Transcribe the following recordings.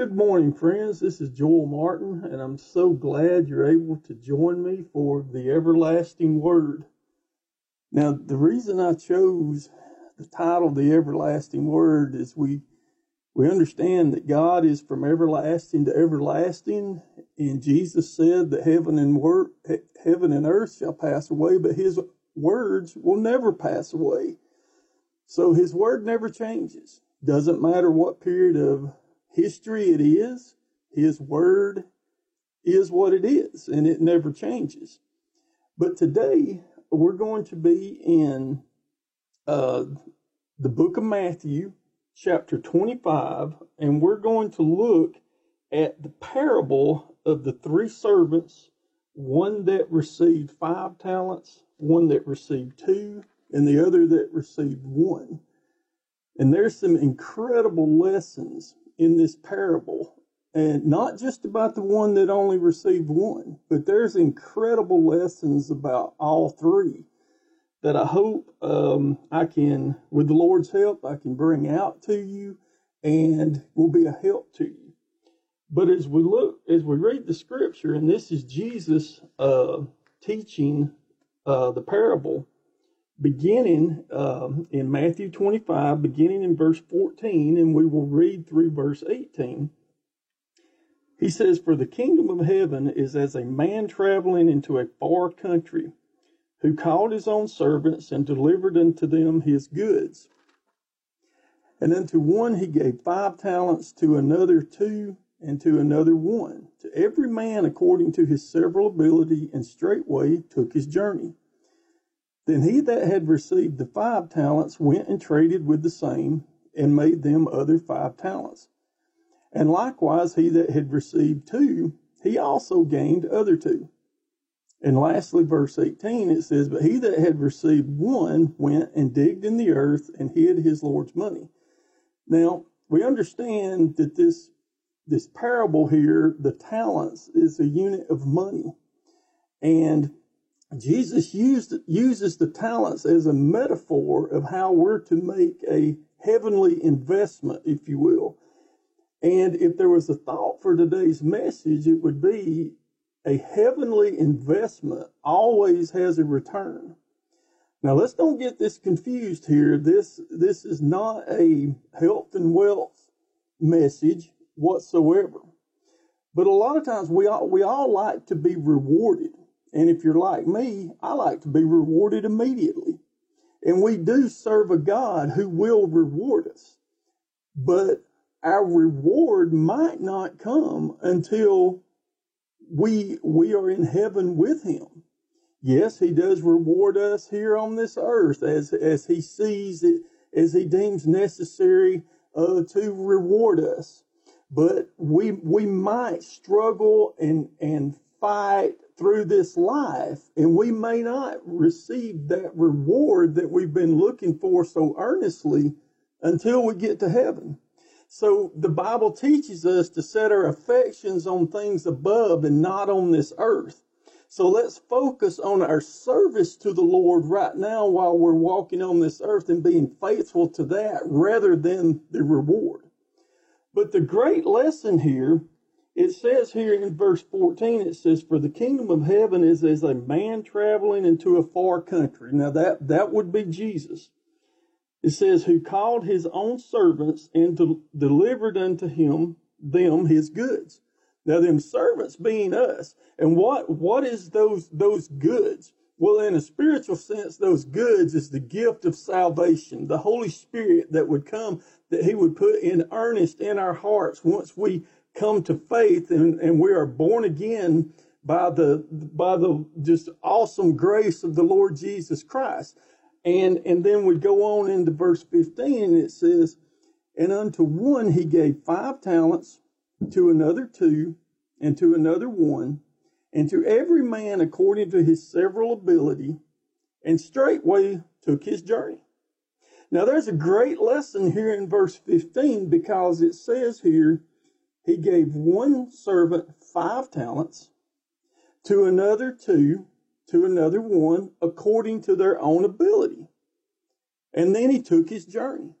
Good morning, friends. This is Joel Martin, and I'm so glad you're able to join me for the everlasting word. Now, the reason I chose the title, The Everlasting Word, is we we understand that God is from everlasting to everlasting, and Jesus said that heaven and word, heaven and earth shall pass away, but His words will never pass away. So His word never changes. Doesn't matter what period of history it is. His word is what it is, and it never changes. But today we're going to be in uh, the book of Matthew, chapter 25, and we're going to look at the parable of the three servants one that received five talents, one that received two, and the other that received one. And there's some incredible lessons in this parable, and not just about the one that only received one, but there's incredible lessons about all three that I hope um, I can, with the Lord's help, I can bring out to you and will be a help to you. But as we look, as we read the scripture, and this is Jesus uh, teaching uh, the parable, beginning um, in Matthew 25, beginning in verse 14, and we will read through verse 18. He says, For the kingdom of heaven is as a man traveling into a far country, who called his own servants and delivered unto them his goods. And unto one he gave five talents, to another two, and to another one, to every man according to his several ability, and straightway took his journey. Then he that had received the five talents went and traded with the same, and made them other five talents. And likewise he that had received two, he also gained other two. And lastly, verse 18, it says, But he that had received one went and digged in the earth and hid his Lord's money. Now, we understand that this, this parable here, the talents, is a unit of money. And Jesus used, uses the talents as a metaphor of how we're to make a heavenly investment, if you will. And if there was a thought for today's message, it would be a heavenly investment always has a return. Now let's don't get this confused here. This this is not a health and wealth message whatsoever. But a lot of times we all we all like to be rewarded. And if you're like me, I like to be rewarded immediately. And we do serve a God who will reward us. But our reward might not come until we, we are in heaven with him. Yes, he does reward us here on this earth as, as he sees it, as he deems necessary uh, to reward us. But we, we might struggle and, and fight through this life, and we may not receive that reward that we've been looking for so earnestly until we get to heaven. So the Bible teaches us to set our affections on things above and not on this earth. So let's focus on our service to the Lord right now while we're walking on this earth and being faithful to that rather than the reward. But the great lesson here it says here in verse 14, it says, For the kingdom of heaven is as a man traveling into a far country. Now that, that would be Jesus. It says, Who called his own servants and de- delivered unto him them his goods. Now them servants being us. And what, what is those, those goods? Well, in a spiritual sense, those goods is the gift of salvation, the Holy Spirit that would come, that He would put in earnest in our hearts once we come to faith and, and we are born again by the by the just awesome grace of the Lord Jesus Christ. And and then we go on into verse 15 and it says, And unto one he gave five talents, to another two, and to another one, and to every man according to his several ability, and straightway took his journey. Now there's a great lesson here in verse 15 because it says here he gave one servant five talents, to another two, to another one, according to their own ability. And then he took his journey.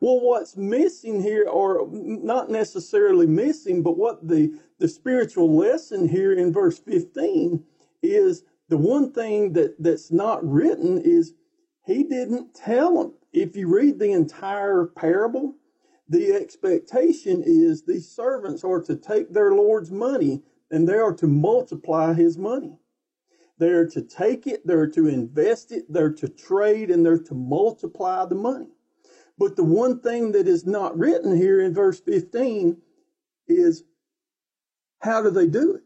Well, what's missing here, or not necessarily missing, but what the, the spiritual lesson here in verse 15 is the one thing that, that's not written is he didn't tell them. If you read the entire parable, the expectation is these servants are to take their Lord's money and they are to multiply his money. They're to take it, they're to invest it, they're to trade, and they're to multiply the money. But the one thing that is not written here in verse 15 is how do they do it?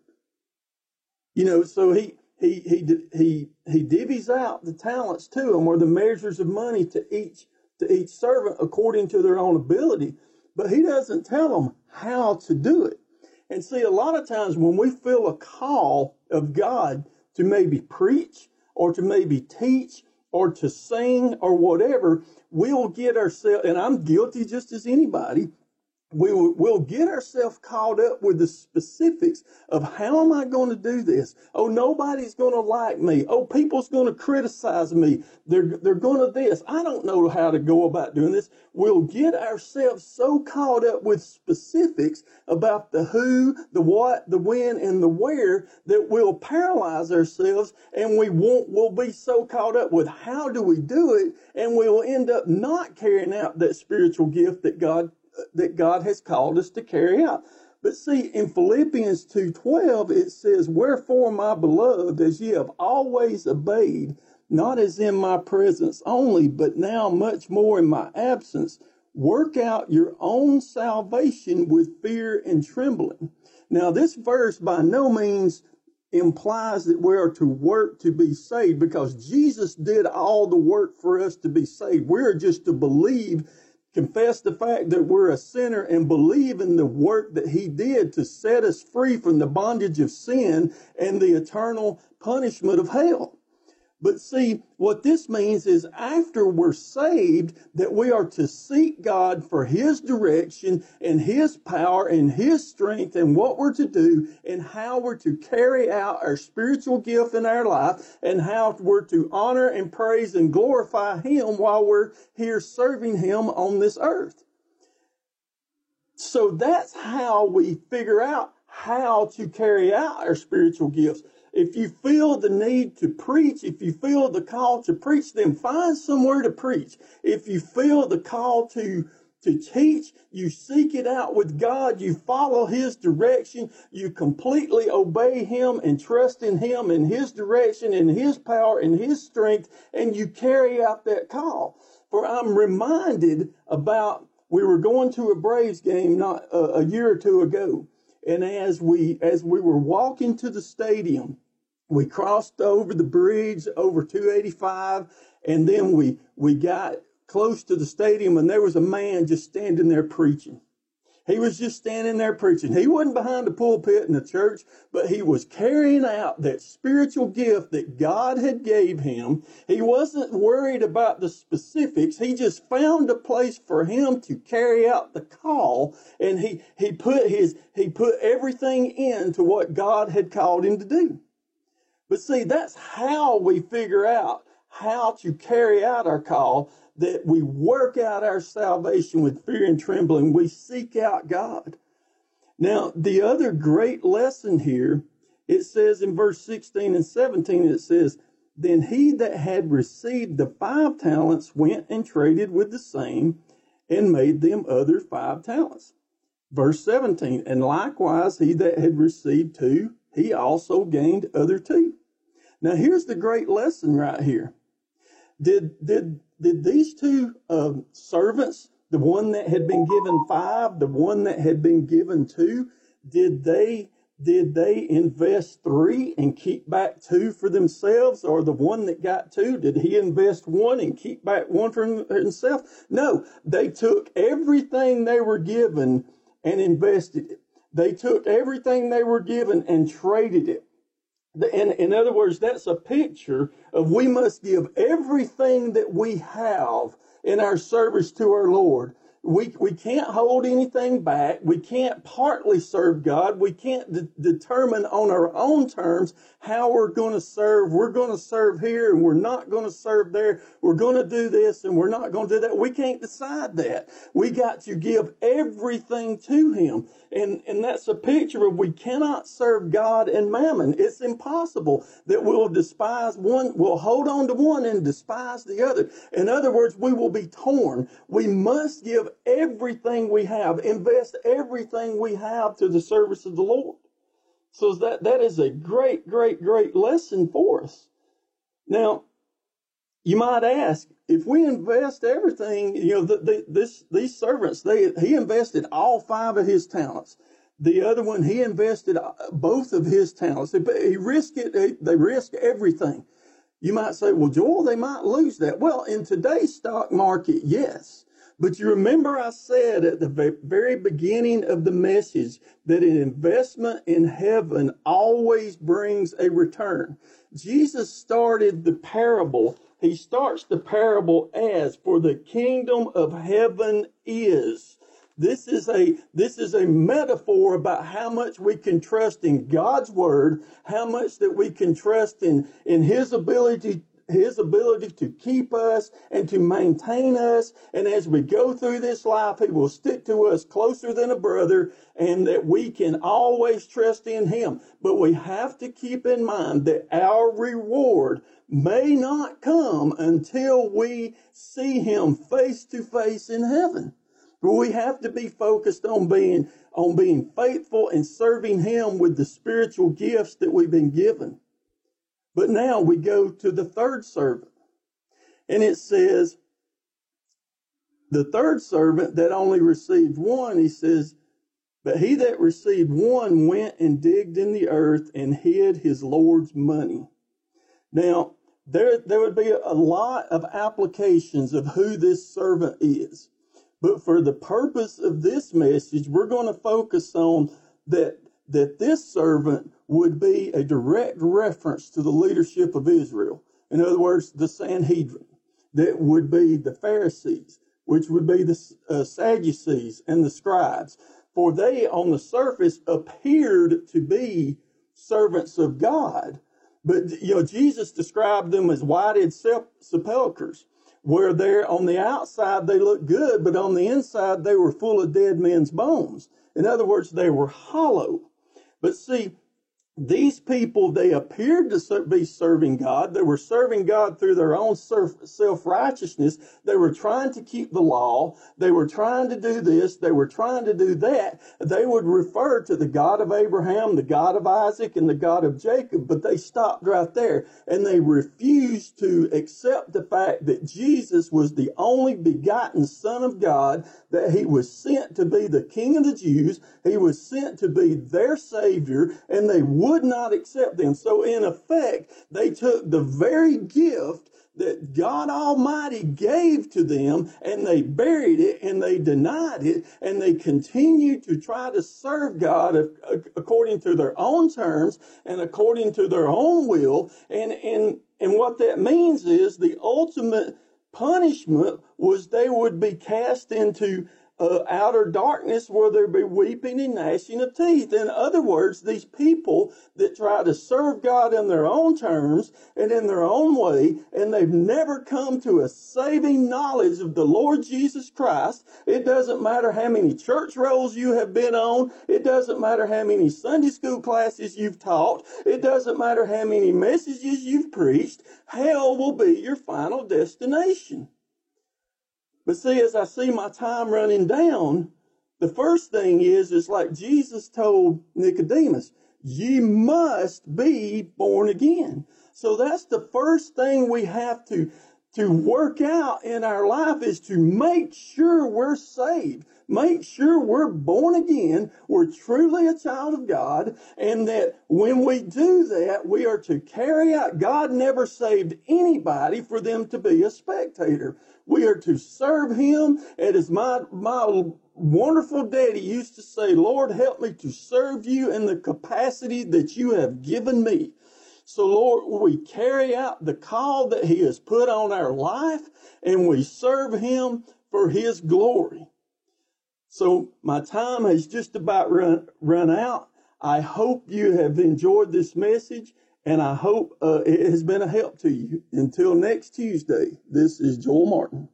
You know, so he he he he he divvies out the talents to them, or the measures of money to each to each servant according to their own ability. But he doesn't tell them how to do it. And see, a lot of times when we feel a call of God to maybe preach or to maybe teach or to sing or whatever, we'll get ourselves, and I'm guilty just as anybody, we will we'll get ourselves caught up with the specifics of how am I going to do this? Oh, nobody's going to like me. Oh, people's going to criticize me. They're, they're going to this. I don't know how to go about doing this. We'll get ourselves so caught up with specifics about the who, the what, the when, and the where that we'll paralyze ourselves and we won't, we'll be so caught up with how do we do it and we'll end up not carrying out that spiritual gift that God that God has called us to carry out. But see, in Philippians 2.12, it says, Wherefore, my beloved, as ye have always obeyed, not as in my presence only, but now much more in my absence, work out your own salvation with fear and trembling. Now, this verse by no means implies that we are to work to be saved because Jesus did all the work for us to be saved. We're just to believe confess the fact that we're a sinner and believe in the work that he did to set us free from the bondage of sin and the eternal punishment of hell. But see, what this means is after we're saved, that we are to seek God for His direction and His power and His strength and what we're to do and how we're to carry out our spiritual gift in our life and how we're to honor and praise and glorify Him while we're here serving Him on this earth. So that's how we figure out how to carry out our spiritual gifts. If you feel the need to preach, if you feel the call to preach, then find somewhere to preach. If you feel the call to to teach, you seek it out with God, you follow His direction, you completely obey Him and trust in Him and His direction and His power and His strength, and you carry out that call. For I'm reminded about we were going to a Braves game not uh, a year or two ago, and as we, as we were walking to the stadium, we crossed over the bridge over 285 and then we, we got close to the stadium and there was a man just standing there preaching. He was just standing there preaching. He wasn't behind the pulpit in the church, but he was carrying out that spiritual gift that God had gave him. He wasn't worried about the specifics. He just found a place for him to carry out the call and he, he put his, he put everything into what God had called him to do. But see, that's how we figure out how to carry out our call that we work out our salvation with fear and trembling. We seek out God. Now, the other great lesson here, it says in verse 16 and 17, it says, Then he that had received the five talents went and traded with the same and made them other five talents. Verse 17, And likewise he that had received two, he also gained other two. Now, here's the great lesson right here. Did, did did these two uh, servants, the one that had been given five, the one that had been given two, did they did they invest three and keep back two for themselves, or the one that got two, did he invest one and keep back one for himself? No, they took everything they were given and invested it. They took everything they were given and traded it. In, in other words, that's a picture of we must give everything that we have in our service to our Lord we, we can't hold anything back. We can't partly serve God. We can't de- determine on our own terms how we're going to serve. We're going to serve here and we're not going to serve there. We're going to do this and we're not going to do that. We can't decide that. We got to give everything to Him. And, and that's a picture of we cannot serve God and mammon. It's impossible that we'll despise one, we'll hold on to one and despise the other. In other words, we will be torn. We must give everything we have, invest everything we have to the service of the Lord. So that, that is a great, great, great lesson for us. Now, you might ask, if we invest everything, you know, the, the, this, these servants, they, he invested all five of his talents. The other one, he invested uh, both of his talents. He risked it. They risk everything. You might say, well, Joel, they might lose that. Well, in today's stock market, yes. But you remember I said at the very beginning of the message that an investment in heaven always brings a return. Jesus started the parable. He starts the parable as for the kingdom of heaven is. This is a, this is a metaphor about how much we can trust in God's word, how much that we can trust in, in his ability his ability to keep us and to maintain us. And as we go through this life, he will stick to us closer than a brother and that we can always trust in him. But we have to keep in mind that our reward may not come until we see him face to face in heaven. But we have to be focused on being, on being faithful and serving him with the spiritual gifts that we've been given. But now we go to the third servant. And it says, the third servant that only received one, he says, but he that received one went and digged in the earth and hid his Lord's money. Now, there, there would be a lot of applications of who this servant is. But for the purpose of this message, we're going to focus on that, that this servant would be a direct reference to the leadership of Israel. In other words, the Sanhedrin, that would be the Pharisees, which would be the uh, Sadducees and the scribes. For they, on the surface, appeared to be servants of God. But, you know, Jesus described them as whited sepulchres, where they're on the outside they look good, but on the inside they were full of dead men's bones. In other words, they were hollow. But see, these people, they appeared to be serving God. They were serving God through their own self righteousness. They were trying to keep the law. They were trying to do this. They were trying to do that. They would refer to the God of Abraham, the God of Isaac, and the God of Jacob, but they stopped right there and they refused to accept the fact that Jesus was the only begotten Son of God, that he was sent to be the King of the Jews. He was sent to be their Savior, and they would would not accept them. So in effect, they took the very gift that God Almighty gave to them and they buried it and they denied it and they continued to try to serve God according to their own terms and according to their own will. And, and, and what that means is the ultimate punishment was they would be cast into uh, outer darkness where there be weeping and gnashing of teeth. In other words, these people that try to serve God in their own terms and in their own way, and they've never come to a saving knowledge of the Lord Jesus Christ. It doesn't matter how many church rolls you have been on. It doesn't matter how many Sunday school classes you've taught. It doesn't matter how many messages you've preached. Hell will be your final destination. But see, as I see my time running down, the first thing is, it's like Jesus told Nicodemus, ye must be born again. So that's the first thing we have to, to work out in our life is to make sure we're saved. Make sure we're born again. We're truly a child of God. And that when we do that, we are to carry out. God never saved anybody for them to be a spectator. We are to serve him. And my, my wonderful daddy used to say, Lord, help me to serve you in the capacity that you have given me. So Lord, we carry out the call that he has put on our life and we serve him for his glory. So my time has just about run, run out. I hope you have enjoyed this message and I hope uh, it has been a help to you. Until next Tuesday, this is Joel Martin.